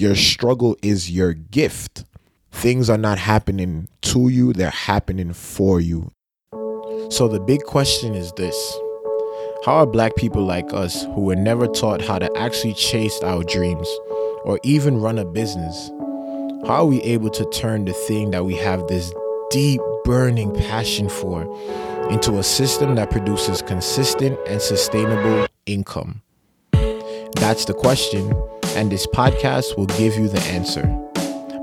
your struggle is your gift. Things are not happening to you, they're happening for you. So the big question is this How are black people like us who were never taught how to actually chase our dreams or even run a business? How are we able to turn the thing that we have this deep, burning passion for into a system that produces consistent and sustainable income? That's the question, and this podcast will give you the answer.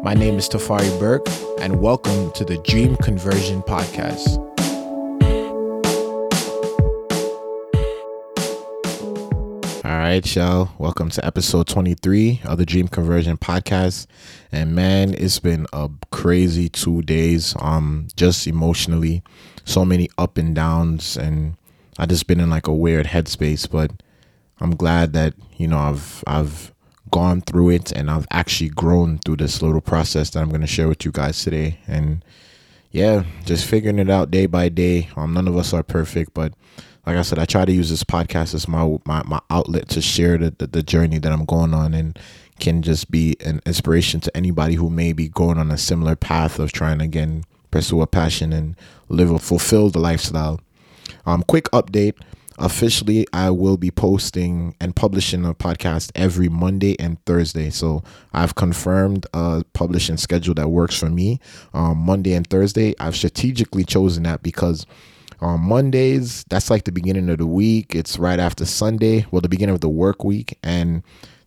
My name is Tafari Burke, and welcome to the Dream Conversion Podcast. All right, y'all. Welcome to episode 23 of the Dream Conversion Podcast. And man, it's been a crazy two days. Um, just emotionally, so many up and downs, and I just been in like a weird headspace. But I'm glad that you know I've I've gone through it and I've actually grown through this little process that I'm going to share with you guys today. And yeah, just figuring it out day by day. Um, none of us are perfect, but like I said, I try to use this podcast as my my, my outlet to share the, the, the journey that I'm going on and can just be an inspiration to anybody who may be going on a similar path of trying to again pursue a passion and live a fulfilled lifestyle. Um, quick update officially i will be posting and publishing a podcast every monday and thursday. So i've confirmed a publishing schedule that works for me um, monday and thursday. I've strategically chosen that because on mondays that's like the beginning of the week. It's right after sunday well the beginning of the work week. And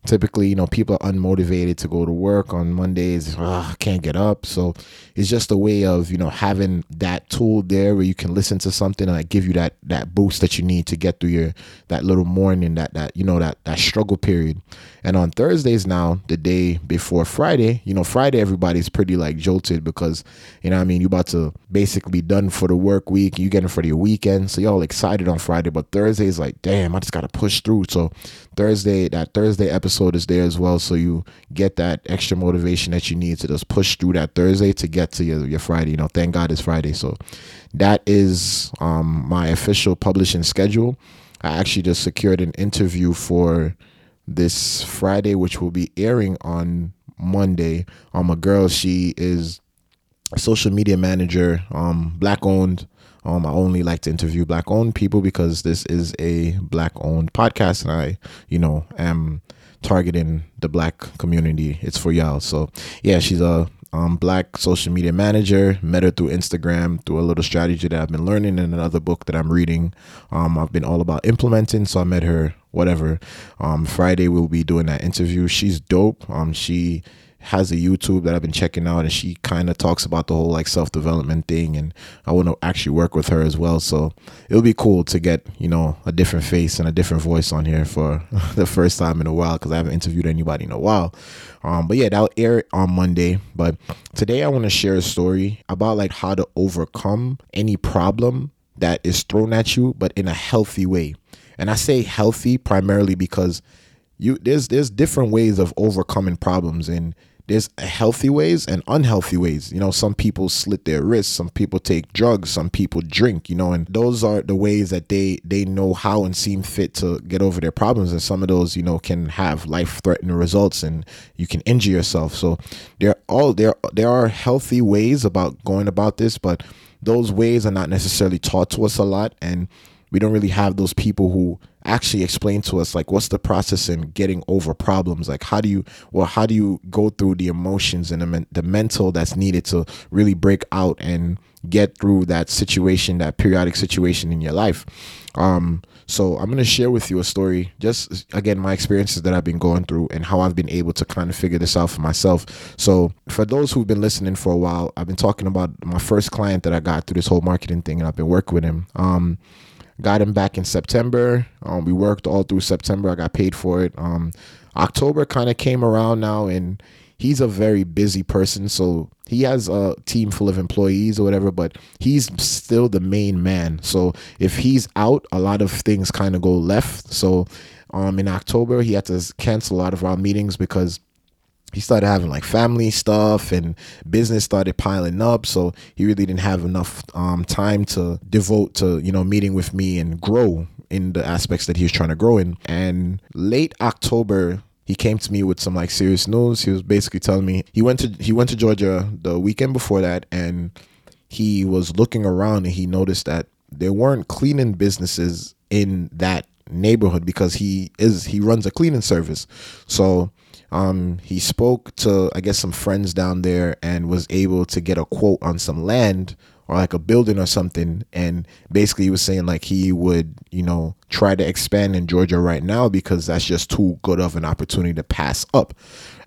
typically you know people are unmotivated to go to work on mondays Ugh, can't get up. So it's just a way of you know having that tool there where you can listen to something and like give you that that boost that you need to get through your that little morning that that you know that that struggle period and on thursdays now the day before friday you know friday everybody's pretty like jolted because you know i mean you're about to basically be done for the work week you getting for your weekend. So you're all excited on friday but thursday is like damn i just gotta push through. So thursday that thursday episode is there as well. So you get that extra motivation that you need to just push through that thursday to get to your, your friday. You know thank god it's friday. So that is um my official publishing schedule. I actually just secured an interview for this Friday, which will be airing on Monday. Um, a girl, she is a social media manager, um, black owned. Um, I only like to interview black owned people because this is a black owned podcast, and I, you know, am targeting the black community. It's for y'all. So yeah, she's a um, black social media manager. Met her through Instagram through a little strategy that I've been learning in another book that I'm reading. Um, I've been all about implementing, so I met her. Whatever. Um, Friday we'll be doing that interview. She's dope. Um, she has a YouTube that I've been checking out, and she kind of talks about the whole like self development thing. And I want to actually work with her as well. So it'll be cool to get you know a different face and a different voice on here for the first time in a while because I haven't interviewed anybody in a while. Um, but yeah, that'll air on Monday. But today I want to share a story about like how to overcome any problem that is thrown at you, but in a healthy way. And I say healthy primarily because you there's there's different ways of overcoming problems and there's healthy ways and unhealthy ways. You know, some people slit their wrists, some people take drugs, some people drink, you know, and those are the ways that they they know how and seem fit to get over their problems and some of those, you know, can have life-threatening results and you can injure yourself. So there all there there are healthy ways about going about this, but those ways are not necessarily taught to us a lot and we don't really have those people who actually explain to us like what's the process in getting over problems? Like how do you well how do you go through the emotions and the, the mental that's needed to really break out and get through that situation that periodic situation in your life? Um so i'm going to share with you a story just again my experiences that i've been going through and how i've been able to kind of figure this out for myself. So for those who've been listening for a while i've been talking about my first client that i got through this whole marketing thing and i've been working with him. Um got him back in September. Um, we worked all through September. I got paid for it. Um, October kind of came around now, and he's a very busy person. So he has a team full of employees or whatever, but he's still the main man. So if he's out, a lot of things kind of go left. So um, in October, he had to cancel a lot of our meetings because he started having like family stuff and business started piling up so he really didn't have enough um, time to devote to you know meeting with me and grow in the aspects that he was trying to grow in and late october he came to me with some like serious news. He was basically telling me he went to he went to Georgia the weekend before that and he was looking around and he noticed that there weren't cleaning businesses in that neighborhood because he is he runs a cleaning service. So um, he spoke to I guess some friends down there and was able to get a quote on some land or like a building or something. And basically he was saying like he would you know try to expand in georgia right now because that's just too good of an opportunity to pass up.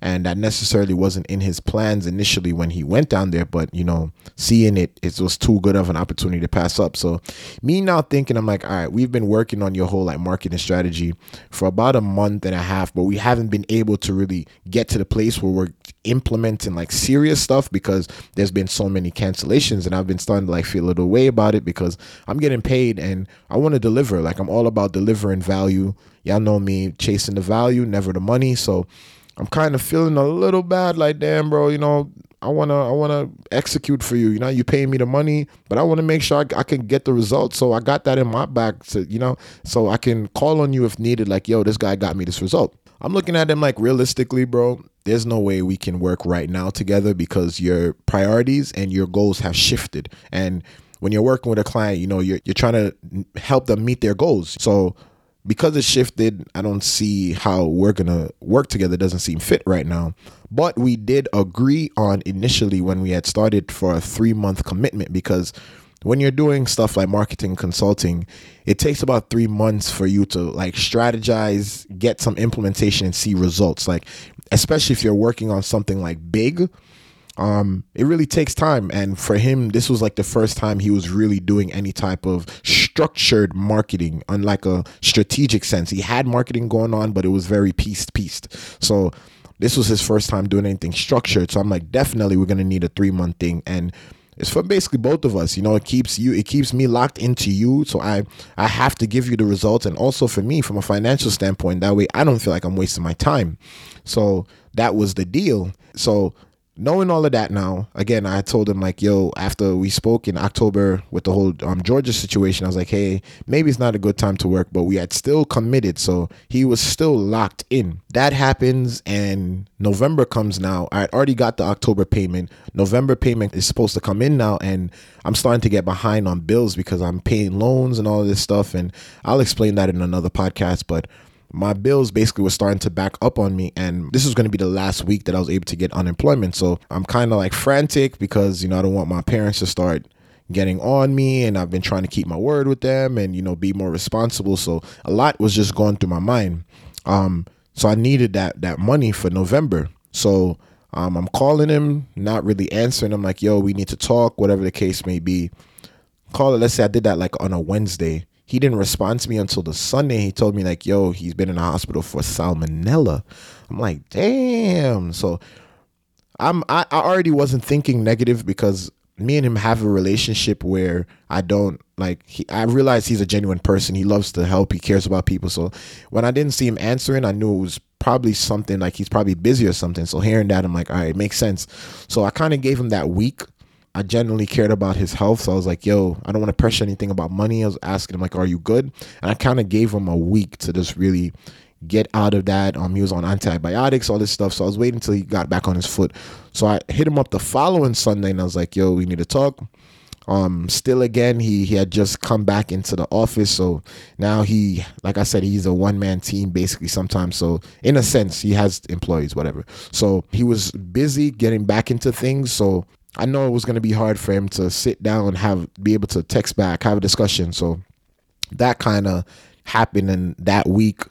And that necessarily wasn't in his plans initially when he went down there but you know seeing it it was too good of an opportunity to pass up. So me now thinking i'm like all right we've been working on your whole like marketing strategy for about a month and a half but we haven't been able to really get to the place where we're implementing like serious stuff because there's been so many cancellations and I've been starting to like feel a little way about it because I'm getting paid and I want to deliver. Like I'm all about delivering value y'all know me chasing the value never the money so I'm kind of feeling a little bad like damn bro you know I wanna I wanna execute for you. You know, you paying me the money, but I want to make sure I, I, can get the results. So I got that in my back to you know, so I can call on you if needed. Like, yo, this guy got me this result. I'm looking at him like realistically, bro. There's no way we can work right now together because your priorities and your goals have shifted. And when you're working with a client, you know, you're you're trying to help them meet their goals. So because it shifted, I don't see how we're gonna work together. It doesn't seem fit right now. But we did agree on initially when we had started for a three month commitment because when you're doing stuff like marketing consulting, it takes about three months for you to like strategize, get some implementation, and see results. Like, especially if you're working on something like big, um, it really takes time. And for him, this was like the first time he was really doing any type of structured marketing, unlike a strategic sense. He had marketing going on, but it was very pieced, pieced. So this was his first time doing anything structured. So I'm like, definitely we're gonna need a three month thing. And it's for basically both of us you know it keeps you it keeps me locked into you so i i have to give you the results and also for me from a financial standpoint that way i don't feel like i'm wasting my time so that was the deal so knowing all of that now, again, I told him like, yo, after we spoke in October with the whole um, Georgia situation, I was like, hey, maybe it's not a good time to work, but we had still committed, so he was still locked in. That happens, and November comes now. I had already got the October payment. November payment is supposed to come in now, and I'm starting to get behind on bills because I'm paying loans and all this stuff, and I'll explain that in another podcast, but my bills basically were starting to back up on me and this was going to be the last week that I was able to get unemployment. So I'm kind of like frantic because you know I don't want my parents to start getting on me and I've been trying to keep my word with them and you know be more responsible. So a lot was just going through my mind. Um so I needed that that money for November. So um I'm calling him not really answering. I'm like yo we need to talk whatever the case may be. Call it let's say I did that like on a Wednesday he didn't respond to me until the Sunday. He told me like, "Yo, he's been in the hospital for salmonella." I'm like, "Damn!" So I'm I, I already wasn't thinking negative because me and him have a relationship where I don't like. He, I realize he's a genuine person. He loves to help. He cares about people. So when I didn't see him answering, I knew it was probably something like he's probably busy or something. So hearing that, I'm like, all right, it makes sense. So I kind of gave him that week I genuinely cared about his health. So I was like, yo, I don't want to pressure anything about money. I was asking him, like, are you good? And I kind of gave him a week to just really get out of that. Um, he was on antibiotics, all this stuff. So I was waiting until he got back on his foot. So I hit him up the following Sunday and I was like, yo, we need to talk. Um, still again, he he had just come back into the office, so now he, like I said, he's a one man team basically sometimes. So in a sense, he has employees, whatever. So he was busy getting back into things. So I know it was going to be hard for him to sit down and have be able to text back, have a discussion. So that kind of happened in that week.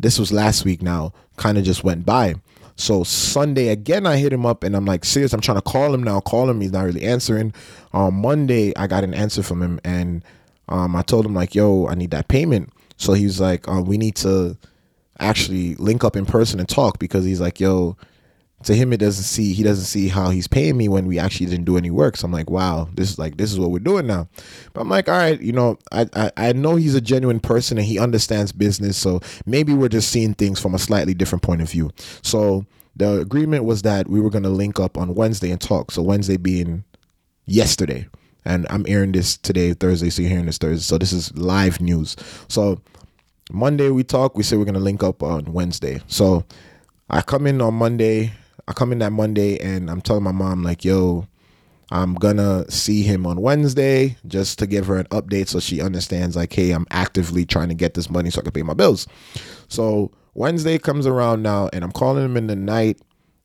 This was last week now, kind of just went by. So Sunday again, I hit him up and I'm like, serious, I'm trying to call him now. Call him, he's not really answering. On Monday, I got an answer from him and um, I told him like, yo, I need that payment. So he's like, uh, we need to actually link up in person and talk because he's like, yo, to him it doesn't see he doesn't see how he's paying me when we actually didn't do any work. So i'm like wow this is like this is what we're doing now. But i'm like all right you know I, I i know he's a genuine person and he understands business. So maybe we're just seeing things from a slightly different point of view. So the agreement was that we were going to link up on wednesday and talk. So wednesday being yesterday. And i'm airing this today thursday. So you're hearing this thursday. So this is live news. So monday we talk. We say we're going to link up on wednesday. So I come in on Monday. I come in that Monday and I'm telling my mom, like, yo, I'm gonna see him on Wednesday just to give her an update so she understands, like, hey, I'm actively trying to get this money so I can pay my bills. So Wednesday comes around now and I'm calling him in the night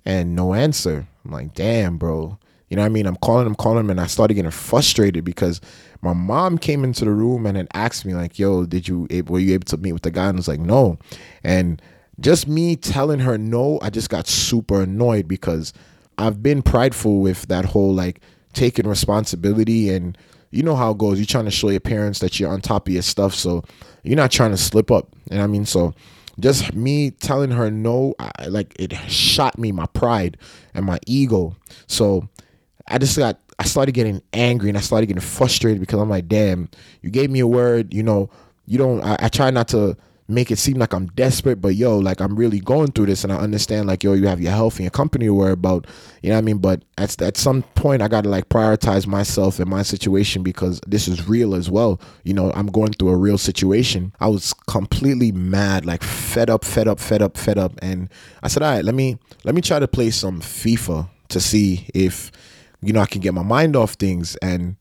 and no answer. I'm like, damn, bro. You know what I mean? I'm calling him, calling him, and I started getting frustrated because my mom came into the room and then asked me, like, yo, did you were you able to meet with the guy? And I was like, no. And just me telling her no, I just got super annoyed because I've been prideful with that whole like taking responsibility and you know how it goes. You're trying to show your parents that you're on top of your stuff, so you're not trying to slip up. And I mean, so just me telling her no, I, like it shot me my pride and my ego. So I just got I started getting angry and I started getting frustrated because I'm like, damn, you gave me a word, you know, you don't I, I try not to make it seem like I'm desperate, but yo, like I'm really going through this and I understand like yo, you have your health and your company to worry about. You know what I mean? But at at some point I gotta like prioritize myself and my situation because this is real as well. You know, I'm going through a real situation. I was completely mad, like fed up, fed up, fed up, fed up. And I said, All right, let me let me try to play some FIFA to see if you know, I can get my mind off things. And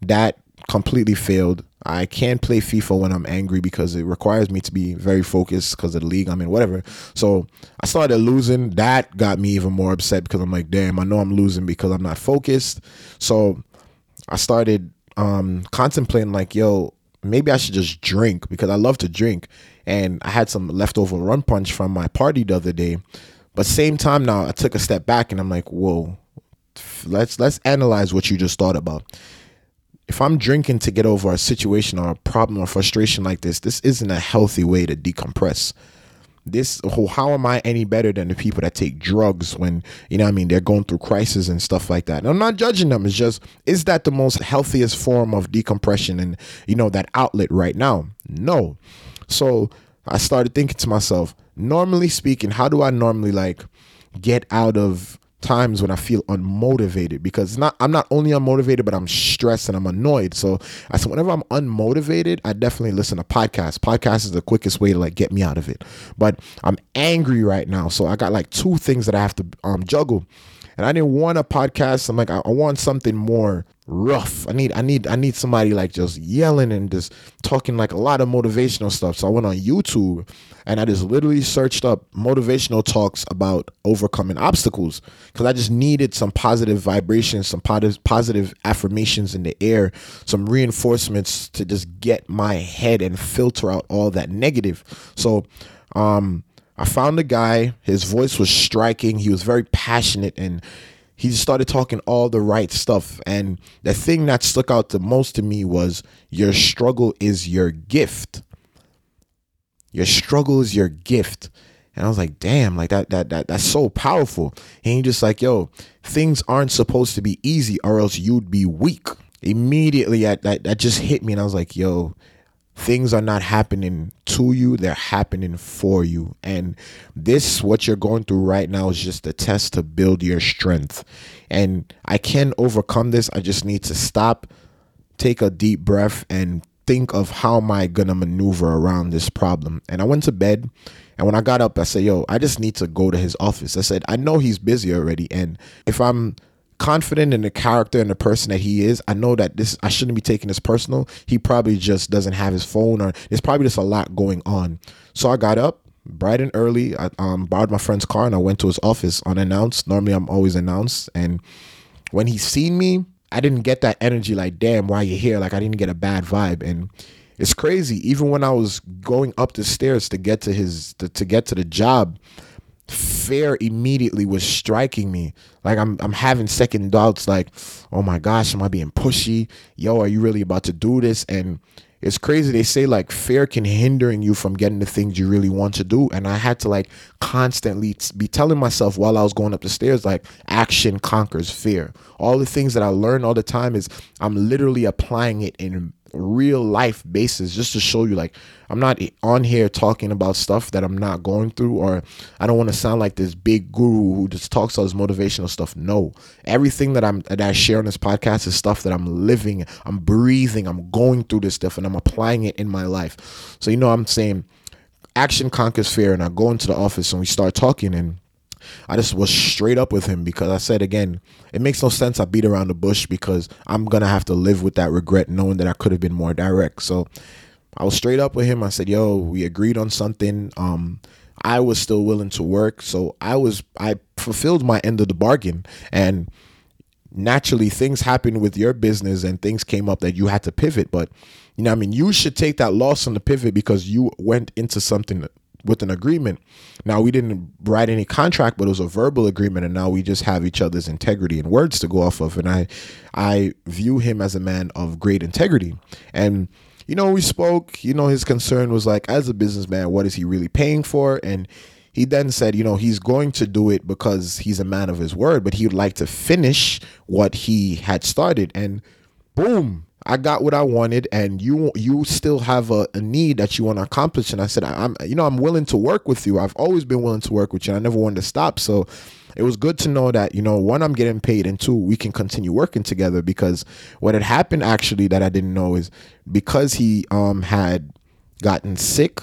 that completely failed. I can't play FIFA when I'm angry because it requires me to be very focused because of the league I'm in, whatever. So I started losing. That got me even more upset because I'm like, damn, I know I'm losing because I'm not focused. So I started um, contemplating, like, yo, maybe I should just drink because I love to drink. And I had some leftover rum punch from my party the other day. But same time now, I took a step back and I'm like, whoa, let's let's analyze what you just thought about. If I'm drinking to get over a situation or a problem or frustration like this, this isn't a healthy way to decompress. This how am I any better than the people that take drugs when you know I mean they're going through crisis and stuff like that. And I'm not judging them. It's just is that the most healthiest form of decompression and you know that outlet right now? No. So I started thinking to myself, normally speaking, how do I normally like get out of times when I feel unmotivated because not I'm not only unmotivated, but I'm stressed and I'm annoyed. So I said whenever I'm unmotivated, I definitely listen to podcasts. Podcast is the quickest way to like get me out of it. But I'm angry right now, so I got like two things that I have to um, juggle. And I didn't want a podcast. I'm like, I, I want something more rough. I need I need I need somebody like just yelling and just talking like a lot of motivational stuff. So I went on YouTube and I just literally searched up motivational talks about overcoming obstacles cuz I just needed some positive vibrations, some positive positive affirmations in the air, some reinforcements to just get my head and filter out all that negative. So um I found a guy, his voice was striking, he was very passionate and he started talking all the right stuff. And the thing that stuck out the most to me was your struggle is your gift. Your struggle is your gift. And I was like, damn, like that, that, that, that's so powerful. And he just like, yo, things aren't supposed to be easy or else you'd be weak. Immediately that, that, that just hit me. And I was like, yo, things are not happening to you they're happening for you. And this what you're going through right now is just a test to build your strength. And i can overcome this. I just need to stop take a deep breath and think of how am i gonna maneuver around this problem. And i went to bed and when i got up i said yo i just need to go to his office. I said i know he's busy already and if i'm confident in the character and the person that he is, I know that this I shouldn't be taking this personal. He probably just doesn't have his phone or there's probably just a lot going on. So I got up bright and early. I um, borrowed my friend's car and I went to his office unannounced. Normally I'm always announced. And when he seen me, I didn't get that energy like, damn, why you here? Like I didn't get a bad vibe. And it's crazy. Even when I was going up the stairs to get to his to, to get to the job, fear immediately was striking me. Like I'm I'm having second thoughts like, oh my gosh, am I being pushy? Yo, are you really about to do this? And it's crazy. They say like fear can hindering you from getting the things you really want to do. And I had to like constantly be telling myself while I was going up the stairs, like action conquers fear. All the things that I learn all the time is I'm literally applying it in real life basis just to show you like I'm not on here talking about stuff that I'm not going through or I don't want to sound like this big guru who just talks all this motivational stuff. No. Everything that I'm that I share on this podcast is stuff that I'm living, I'm breathing, I'm going through this stuff and I'm applying it in my life. So you know I'm saying action conquers fear and I go into the office and we start talking and I just was straight up with him because I said again, it makes no sense I beat around the bush because I'm gonna have to live with that regret knowing that I could have been more direct. So I was straight up with him. I said, "Yo, we agreed on something. Um, I was still willing to work, so I was I fulfilled my end of the bargain and." naturally things happened with your business and things came up that you had to pivot but you know i mean you should take that loss on the pivot because you went into something with an agreement. Now we didn't write any contract, but it was a verbal agreement, and now we just have each other's integrity and words to go off of. And I, I view him as a man of great integrity. And you know, we spoke. You know, his concern was like, as a businessman, what is he really paying for? And he then said, you know, he's going to do it because he's a man of his word, but he would like to finish what he had started. And boom, I got what I wanted, and you you still have a, a need that you want to accomplish. And I said, I'm you know I'm willing to work with you. I've always been willing to work with you. I never wanted to stop. So it was good to know that you know one I'm getting paid, and two we can continue working together. Because what had happened actually that I didn't know is because he um had gotten sick.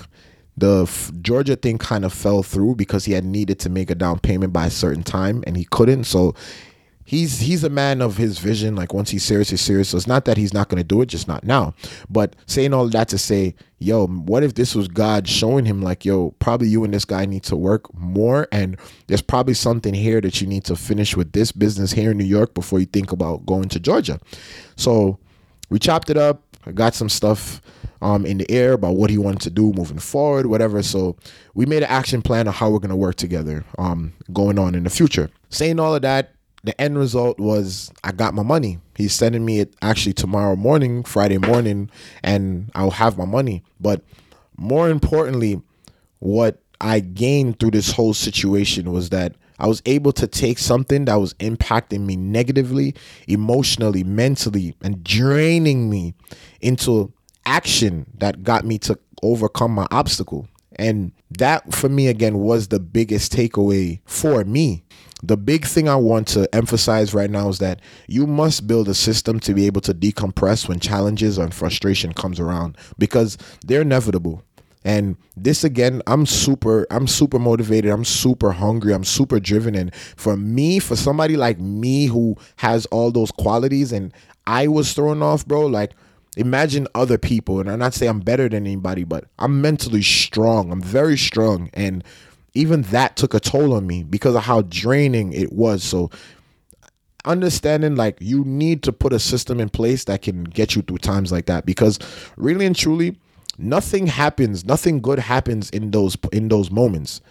The F- Georgia thing kind of fell through because he had needed to make a down payment by a certain time and he couldn't. So he's he's a man of his vision. Like once he's serious, he's serious. So it's not that he's not going to do it, just not now. But saying all that to say, yo, what if this was God showing him like, yo, probably you and this guy need to work more, and there's probably something here that you need to finish with this business here in New York before you think about going to Georgia. So we chopped it up. I got some stuff um, in the air about what he wanted to do moving forward, whatever. So we made an action plan of how we're going to work together um, going on in the future. Saying all of that, the end result was I got my money. He's sending me it actually tomorrow morning, Friday morning, and I'll have my money. But more importantly, what I gained through this whole situation was that I was able to take something that was impacting me negatively, emotionally, mentally, and draining me into action that got me to overcome my obstacle. And that for me, again, was the biggest takeaway for me the big thing I want to emphasize right now is that you must build a system to be able to decompress when challenges and frustration comes around because they're inevitable. And this again, I'm super, I'm super motivated. I'm super hungry. I'm super driven. And for me, for somebody like me who has all those qualities and I was thrown off, bro, like imagine other people. And I'm not saying I'm better than anybody, but I'm mentally strong. I'm very strong. And even that took a toll on me because of how draining it was. So understanding like you need to put a system in place that can get you through times like that because really and truly nothing happens nothing good happens in those in those moments.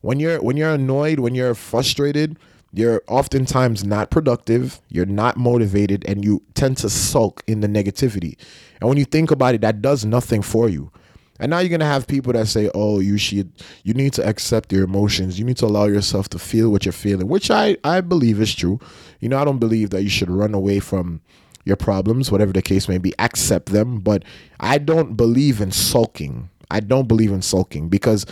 When you're when you're annoyed when you're frustrated you're oftentimes not productive you're not motivated and you tend to sulk in the negativity. And when you think about it that does nothing for you and now you're gonna have people that say, "Oh, you should, you need to accept your emotions. You need to allow yourself to feel what you're feeling," which I I believe is true. You know, I don't believe that you should run away from your problems, whatever the case may be. Accept them, but I don't believe in sulking. I don't believe in sulking because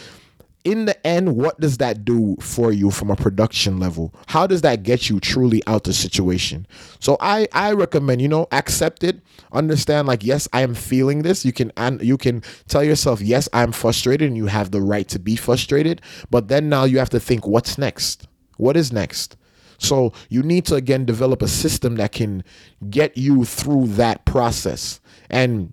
in the end, what does that do for you from a production level? How does that get you truly out of the situation? So I I recommend you know accept it, understand like yes I am feeling this. You can and you can tell yourself yes I'm frustrated and you have the right to be frustrated. But then now you have to think what's next. What is next? So you need to again develop a system that can get you through that process and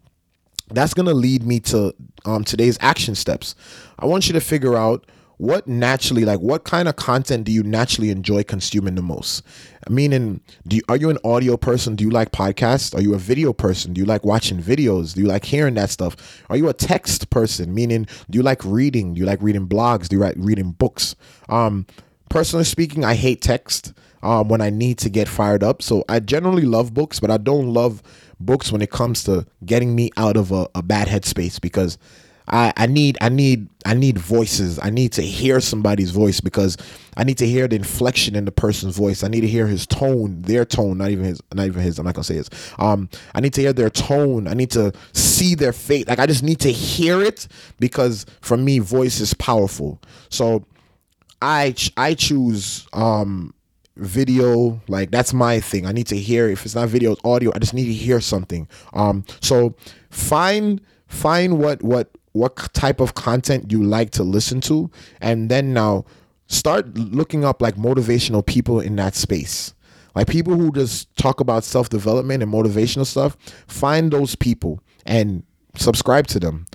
that's going to lead me to um, today's action steps. I want you to figure out what naturally, like, what kind of content do you naturally enjoy consuming the most? Meaning, do you, are you an audio person? Do you like podcasts? Are you a video person? Do you like watching videos? Do you like hearing that stuff? Are you a text person? Meaning, do you like reading? Do you like reading blogs? Do you like reading books? Um, personally speaking, I hate text um, when I need to get fired up. So I generally love books, but I don't love books when it comes to getting me out of a, a bad headspace because I, I need I need I need voices. I need to hear somebody's voice because I need to hear the inflection in the person's voice. I need to hear his tone, their tone, not even his not even his. I'm not gonna say his. Um, I need to hear their tone. I need to see their face. Like I just need to hear it because for me, voice is powerful. So I I choose um video like that's my thing i need to hear if it's not video it's audio i just need to hear something um so find find what what what type of content you like to listen to and then now start looking up like motivational people in that space. Like people who just talk about self development and motivational stuff, find those people and subscribe to them.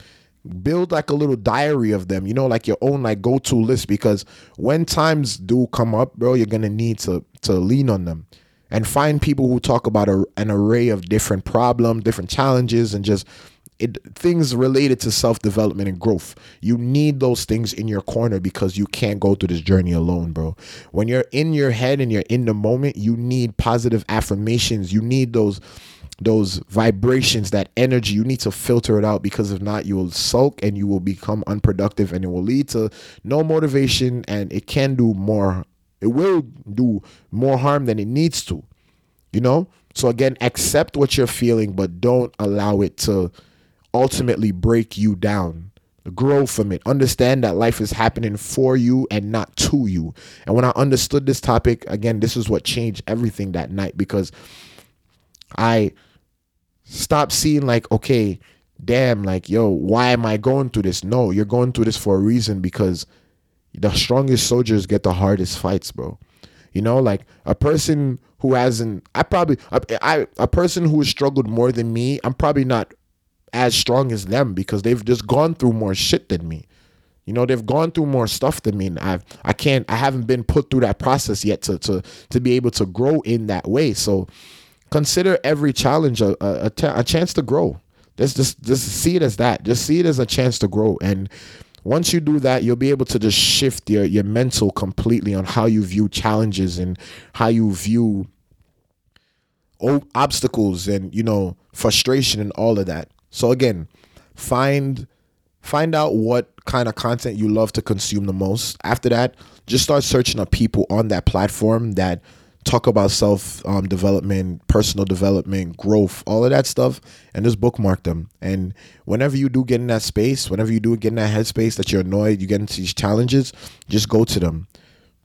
Build like a little diary of them, you know, like your own like go to list because when times do come up, bro, you're gonna need to to lean on them and find people who talk about a, an array of different problems, different challenges, and just it, things related to self development and growth. You need those things in your corner because you can't go through this journey alone, bro. When you're in your head and you're in the moment, you need positive affirmations. You need those those vibrations, that energy. You need to filter it out because if not, you will sulk and you will become unproductive and it will lead to no motivation and it can do more. It will do more harm than it needs to. You know? So again, accept what you're feeling, but don't allow it to ultimately break you down. Grow from it. Understand that life is happening for you and not to you. And when I understood this topic, again, this is what changed everything that night because I stopped seeing, like, okay, damn, like, yo, why am I going through this? No, you're going through this for a reason because the strongest soldiers get the hardest fights, bro. You know, like a person who hasn't, I probably, I, I a person who has struggled more than me, I'm probably not as strong as them because they've just gone through more shit than me. You know, they've gone through more stuff than me. And I've I can't I haven't been put through that process yet to to to be able to grow in that way. So consider every challenge a, a, a chance to grow. Just just just see it as that. Just see it as a chance to grow. And once you do that, you'll be able to just shift your your mental completely on how you view challenges and how you view obstacles and you know frustration and all of that so again, find find out what kind of content you love to consume the most. After that, just start searching up people on that platform that talk about self um, development, personal development, growth, all of that stuff, and just bookmark them. And whenever you do get in that space, whenever you do get in that headspace that you're annoyed, you get into these challenges, just go to them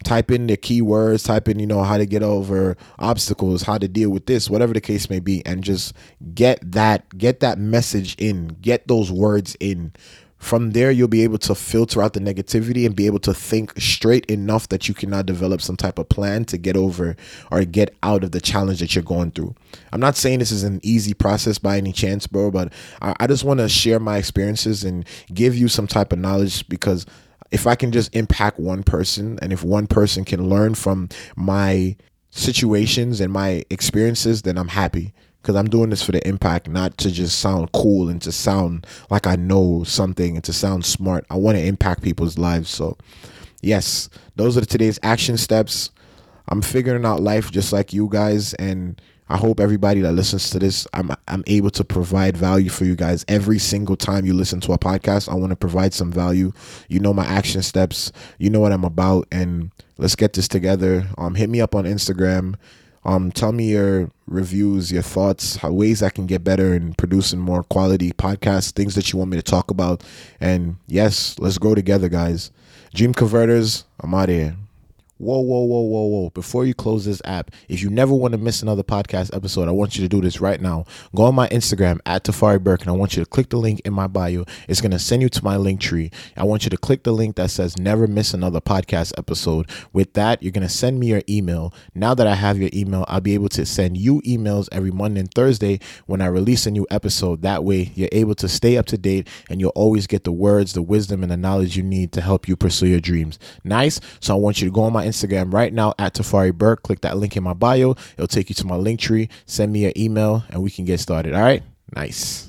type in the keywords, type in, you know, how to get over obstacles, how to deal with this, whatever the case may be, and just get that, get that message in, get those words in. From there, you'll be able to filter out the negativity and be able to think straight enough that you can now develop some type of plan to get over or get out of the challenge that you're going through. I'm not saying this is an easy process by any chance, bro, but I, I just want to share my experiences and give you some type of knowledge because if I can just impact one person and if one person can learn from my situations and my experiences, then I'm happy because I'm doing this for the impact, not to just sound cool and to sound like I know something and to sound smart. I want to impact people's lives. So, yes, those are today's action steps. I'm figuring out life just like you guys, and I hope everybody that listens to this, I'm I'm able to provide value for you guys every single time you listen to a podcast. I want to provide some value. You know my action steps. You know what I'm about, and let's get this together. Um, hit me up on Instagram. Um, tell me your reviews, your thoughts, how ways I can get better in producing more quality podcasts, things that you want me to talk about. And yes, let's grow together, guys. Dream Converters, I'm out here. Whoa, whoa, whoa, whoa, whoa. Before you close this app, if you never want to miss another podcast episode, I want you to do this right now. Go on my Instagram at Tafari Burke and I want you to click the link in my bio. It's going to send you to my link tree. I want you to click the link that says never miss another podcast episode. With that, you're going to send me your email. Now that I have your email, I'll be able to send you emails every Monday and Thursday when I release a new episode. That way, you're able to stay up to date and you'll always get the words, the wisdom, and the knowledge you need to help you pursue your dreams. Nice. So I want you to go on my Instagram right now at Tafari Burke. Click that link in my bio. It'll take you to my link tree. Send me an email and we can get started. All right. Nice.